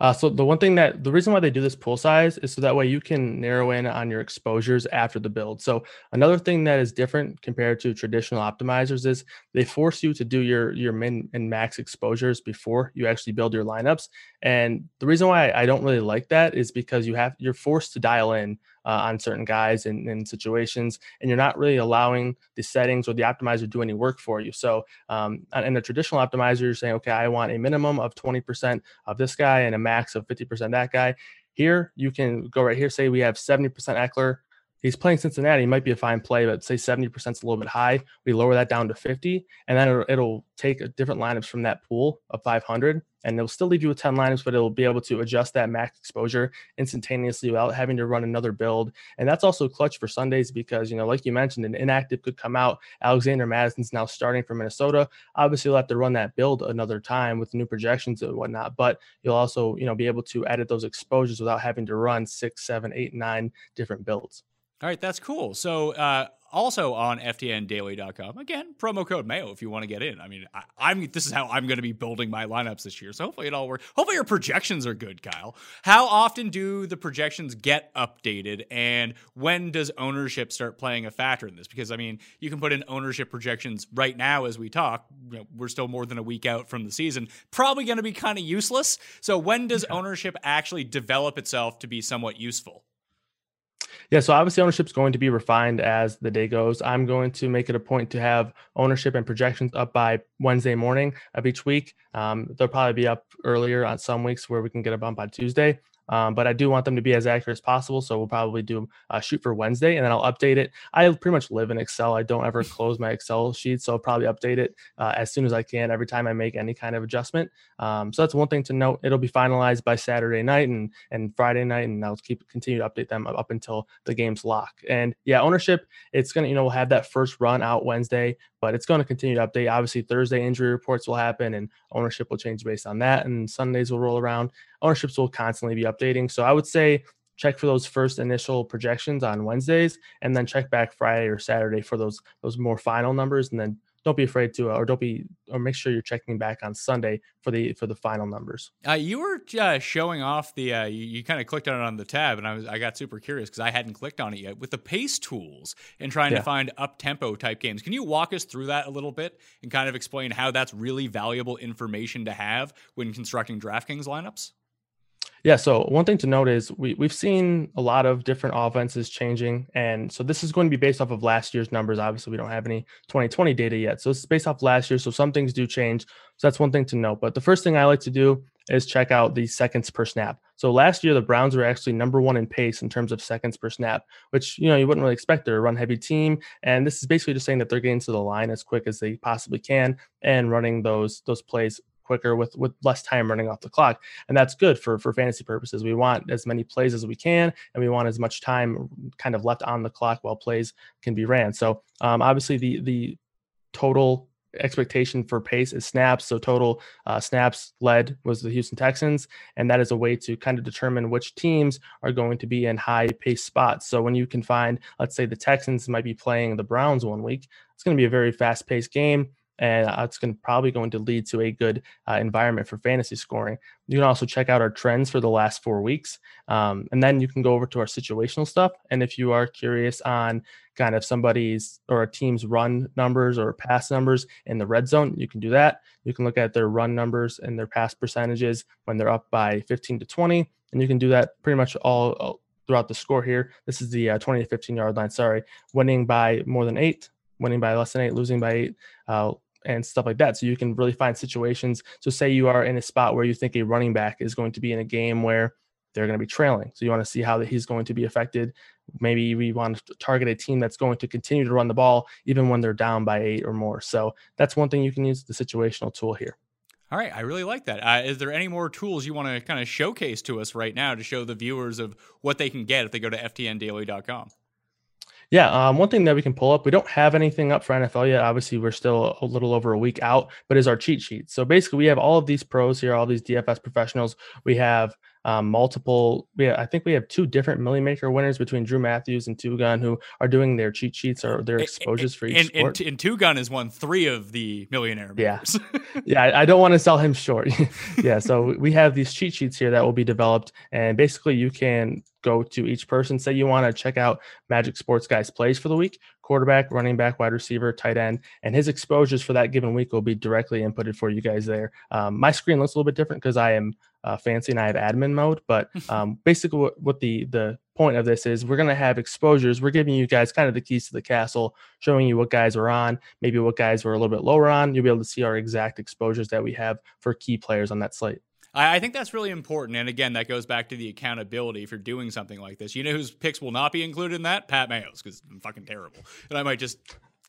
Uh, so the one thing that the reason why they do this pool size is so that way you can narrow in on your exposures after the build. So another thing that is different compared to traditional optimizers is they force you to do your your min and max exposures before you actually build your lineups. And the reason why I don't really like that is because you have you're forced to dial in uh, on certain guys and in situations, and you're not really allowing the settings or the optimizer to do any work for you. So, um, in a traditional optimizer, you're saying, okay, I want a minimum of 20% of this guy and a max of 50% that guy. Here, you can go right here, say we have 70% Ekeler, he's playing Cincinnati. Might be a fine play, but say 70% is a little bit high. We lower that down to 50, and then it'll, it'll take different lineups from that pool of 500, and it'll still leave you with 10 lineups, but it'll be able to adjust that max exposure instantaneously without having to run another build. And that's also clutch for Sundays because, you know, like you mentioned, an inactive could come out. Alexander Mattison's now starting for Minnesota. Obviously, you'll have to run that build another time with new projections and whatnot, but you'll also, you know, be able to edit those exposures without having to run six, seven, eight, nine different builds. All right, that's cool. So, uh, also on ftndaily.com, again, promo code Mayo if you want to get in. I mean, I, am this is how I'm going to be building my lineups this year. So hopefully it all works. Hopefully your projections are good, Kyle. How often do the projections get updated, and when does ownership start playing a factor in this? Because I mean, you can put in ownership projections right now as we talk. You know, we're still more than a week out from the season. Probably going to be kind of useless. So when does ownership actually develop itself to be somewhat useful? Yeah, so obviously ownership is going to be refined as the day goes. I'm going to make it a point to have ownership and projections up by Wednesday morning of each week. Um, they'll probably be up earlier on some weeks where we can get a bump on Tuesday. Um, but I do want them to be as accurate as possible. So we'll probably do a shoot for Wednesday and then I'll update it. I pretty much live in Excel. I don't ever close my Excel sheet. So I'll probably update it uh, as soon as I can every time I make any kind of adjustment. Um, so that's one thing to note. It'll be finalized by Saturday night and, and Friday night. And I'll keep continue to update them up until the game's lock. And yeah, ownership, it's going to, you know, we'll have that first run out Wednesday, but it's going to continue to update. Obviously, Thursday injury reports will happen and ownership will change based on that. And Sundays will roll around ownerships will constantly be updating. So I would say check for those first initial projections on Wednesdays, and then check back Friday or Saturday for those those more final numbers, and then don't be afraid to, uh, or don't be, or make sure you're checking back on Sunday for the for the final numbers. Uh, you were uh, showing off the, uh, you, you kind of clicked on it on the tab, and I was I got super curious because I hadn't clicked on it yet with the pace tools and trying yeah. to find up tempo type games. Can you walk us through that a little bit and kind of explain how that's really valuable information to have when constructing DraftKings lineups? Yeah, so one thing to note is we, we've seen a lot of different offenses changing. And so this is going to be based off of last year's numbers. Obviously, we don't have any 2020 data yet. So it's based off last year. So some things do change. So that's one thing to note. But the first thing I like to do is check out the seconds per snap. So last year, the Browns were actually number one in pace in terms of seconds per snap, which you know you wouldn't really expect. They're a run heavy team, and this is basically just saying that they're getting to the line as quick as they possibly can and running those those plays quicker with with less time running off the clock and that's good for for fantasy purposes we want as many plays as we can and we want as much time kind of left on the clock while plays can be ran so um, obviously the the total expectation for pace is snaps. So total uh, snaps led was the Houston Texans, and that is a way to kind of determine which teams are going to be in high pace spots. So when you can find, let's say the Texans might be playing the Browns one week, it's going to be a very fast paced game and it's going probably going to lead to a good uh, environment for fantasy scoring. You can also check out our trends for the last four weeks, um, and then you can go over to our situational stuff. And if you are curious on kind of somebody's or a team's run numbers or pass numbers in the red zone, you can do that. You can look at their run numbers and their pass percentages when they're up by 15 to 20, and you can do that pretty much all, throughout the score here. This is the uh, 20 to 15 yard line. Sorry, winning by more than eight, winning by less than eight, losing by eight, uh, and stuff like that. So you can really find situations. So say you are in a spot where you think a running back is going to be in a game where they're going to be trailing. So you want to see how he's going to be affected. Maybe we want to target a team that's going to continue to run the ball even when they're down by eight or more. So that's one thing you can use the situational tool here. All right, I really like that. Uh, is there any more tools you want to kind of showcase to us right now to show the viewers of what they can get if they go to ftndaily.com? Yeah, um, one thing that we can pull up, we don't have anything up for NFL yet. Obviously, we're still a little over a week out, but is our cheat sheet. So basically, we have all of these pros here, all these DFS professionals. We have um, multiple. Yeah, I think we have two different Milly Maker winners between Drew Matthews and Two Gun who are doing their cheat sheets or their exposures for each and, sport. And, and Two Gun has won three of the millionaire. Yeah, yeah. I don't want to sell him short. yeah, so we have these cheat sheets here that will be developed, and basically you can go to each person. Say you want to check out Magic Sports Guys plays for the week, quarterback, running back, wide receiver, tight end, and his exposures for that given week will be directly inputted for you guys there. Um, my screen looks a little bit different because I am uh, fancy and I have admin mode. But um, basically, what, what the the point of this is, we're going to have exposures. We're giving you guys kind of the keys to the castle, showing you what guys are on, maybe what guys were a little bit lower on. You'll be able to see our exact exposures that we have for key players on that slate. I, think that's really important. And again, that goes back to the accountability you're doing something like this. You know whose picks will not be included in that? Pat Mayo's, because I'm fucking terrible. And I might just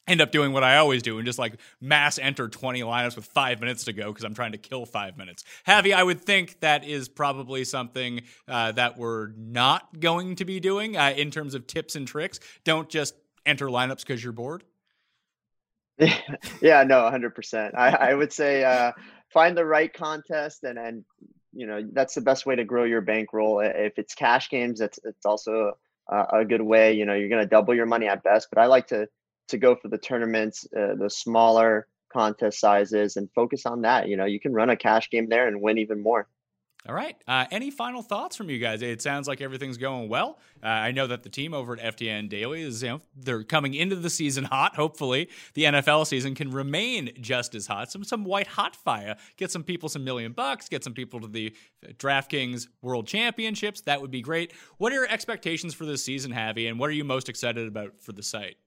end up doing what I always do and just like mass enter 20 lineups with five minutes to go because I'm trying to kill five minutes. Javi, I would think that is probably something uh, that we're not going to be doing uh, in terms of tips and tricks. Don't just enter lineups because you're bored. yeah, no, 100%. I, I would say uh, find the right contest and, and, you know, that's the best way to grow your bankroll. If it's cash games, it's, it's also a, a good way. You know, you're going to double your money at best, but I like to, to go for the tournaments, uh, the smaller contest sizes, and focus on that. You know, you can run a cash game there and win even more. All right. Uh, any final thoughts from you guys? It sounds like everything's going well. Uh, I know that the team over at FTN Daily is, you know, they're coming into the season hot. Hopefully, the NFL season can remain just as hot. Some some white hot fire. Get some people some million bucks. Get some people to the DraftKings World Championships. That would be great. What are your expectations for this season, Javi? And what are you most excited about for the site?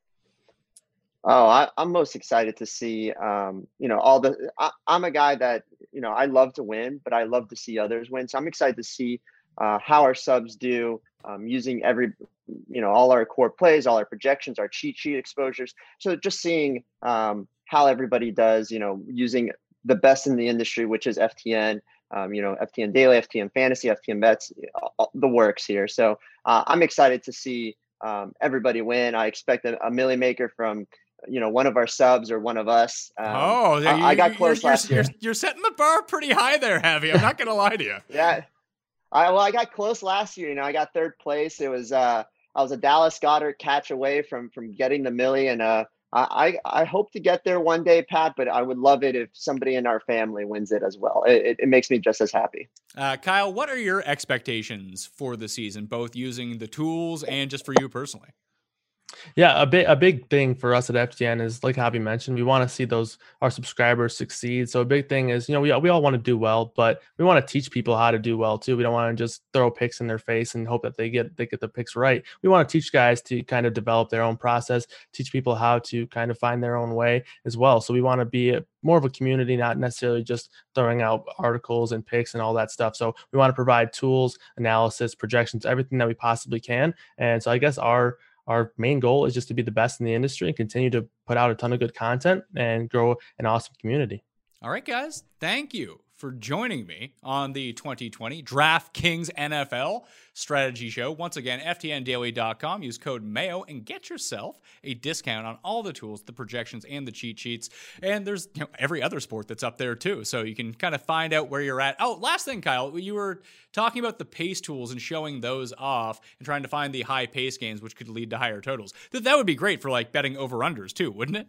Oh, I, am most excited to see, um, you know, all the. I, am a guy that, you know, I love to win, but I love to see others win. So I'm excited to see uh, how our subs do um, using every, you know, all our core plays, all our projections, our cheat sheet exposures. So just seeing um, how everybody does, you know, using the best in the industry, which is FTN. Um, you know, FTN Daily, FTN Fantasy, FTN Bets, the works here. So uh, I'm excited to see um, everybody win. I expect a, a Milly Maker from you know one of our subs or one of us. Um, oh, you, I, got close you're, last you're, year. You're setting the bar pretty high there, Javi. I'm not gonna lie to you. Yeah, I well, I got close last year. You know, I got third place. It was uh, I was a Dallas Goedert catch away from from getting the millie, and uh, I I hope to get there one day, Pat. But I would love it if somebody in our family wins it as well. It, it makes me just as happy. Uh, Kyle, what are your expectations for the season, both using the tools and just for you personally? Yeah, a big a big thing for us at FTN is like Javi mentioned, we want to see those our subscribers succeed. So a big thing is, you know, we we all want to do well, but we want to teach people how to do well too. We don't want to just throw picks in their face and hope that they get they get the picks right. We want to teach guys to kind of develop their own process, teach people how to kind of find their own way as well. So we want to be a, more of a community, not necessarily just throwing out articles and picks and all that stuff. So we want to provide tools, analysis, projections, everything that we possibly can. And so I guess our our main goal is just to be the best in the industry and continue to put out a ton of good content and grow an awesome community. All right, guys. Thank you for joining me on the 2020 DraftKings NFL strategy show. Once again, FTNDaily.com. Use code MAYO and get yourself a discount on all the tools, the projections, and the cheat sheets. And there's you know, every other sport that's up there too. So you can kind of find out where you're at. Oh, last thing, Kyle, you were talking about the pace tools and showing those off and trying to find the high pace games, which could lead to higher totals. That, that would be great for like betting over unders too, wouldn't it?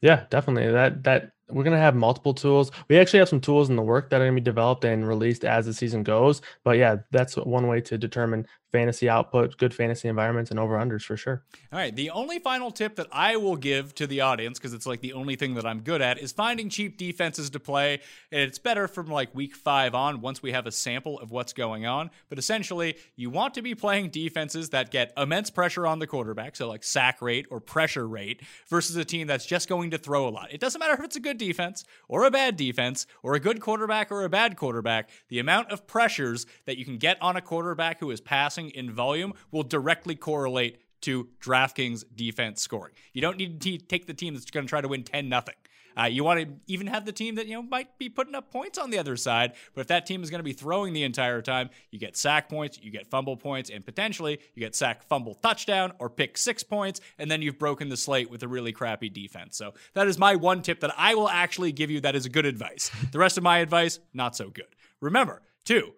Yeah, definitely. That that we're gonna have multiple tools. We actually have some tools in the work that are gonna be developed and released as the season goes. But yeah, that's one way to determine fantasy output, good fantasy environments, and over unders for sure. All right. The only final tip that I will give to the audience, because it's like the only thing that I'm good at, is finding cheap defenses to play. And it's better from like week five on once we have a sample of what's going on. But essentially, you want to be playing defenses that get immense pressure on the quarterback, so like sack rate or pressure rate, versus a team that's just going to throw a lot. It doesn't matter if it's a good defense or a bad defense or a good quarterback or a bad quarterback. The amount of pressures that you can get on a quarterback who is passing passing in volume will directly correlate to DraftKings defense scoring. You don't need to take the team that's going to try to win 10 nothing. Uh, you want to even have the team that you know might be putting up points on the other side, but if that team is going to be throwing the entire time, you get sack points, you get fumble points, and potentially you get sack, fumble, touchdown, or pick six points, and then you've broken the slate with a really crappy defense. So that is my one tip that I will actually give you. That is good advice. The rest of my advice, not so good. Remember two,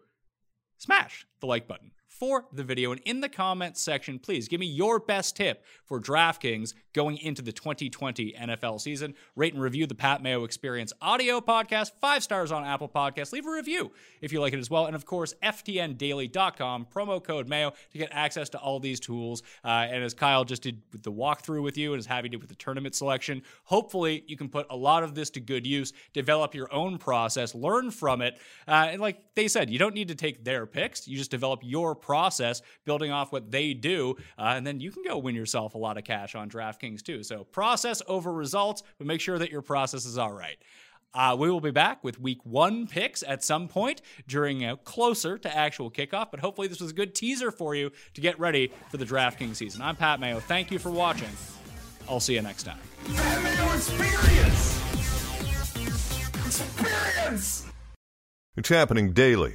smash the like button for the video. And in the comments section, please give me your best tip for DraftKings going into the 2020 NFL season. Rate and review the Pat Mayo Experience audio podcast, five stars on Apple Podcasts. Leave a review if you like it as well. And of course, FTNDaily.com, promo code Mayo to get access to all these tools. Uh, and as Kyle just did with the walkthrough with you and as Javi did with the tournament selection, hopefully you can put a lot of this to good use, develop your own process, learn from it. Uh, and like they said, you don't need to take their picks. You just develop your process, building off what they do. Uh, and then you can go win yourself a lot of cash on DraftKings too. So process over results, but make sure that your process is all right. Uh, we will be back with week one picks at some point during uh, closer to actual kickoff, but hopefully this was a good teaser for you to get ready for the DraftKings season. I'm Pat Mayo. Thank you for watching. I'll see you next time. Mayo Experience. Experience. It's happening daily.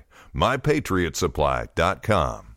MyPatriotSupply.com.